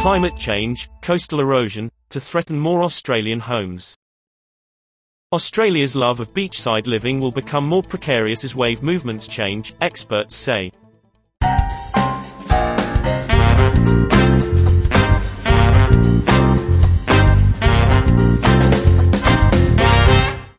climate change, coastal erosion, to threaten more Australian homes. Australia's love of beachside living will become more precarious as wave movements change, experts say.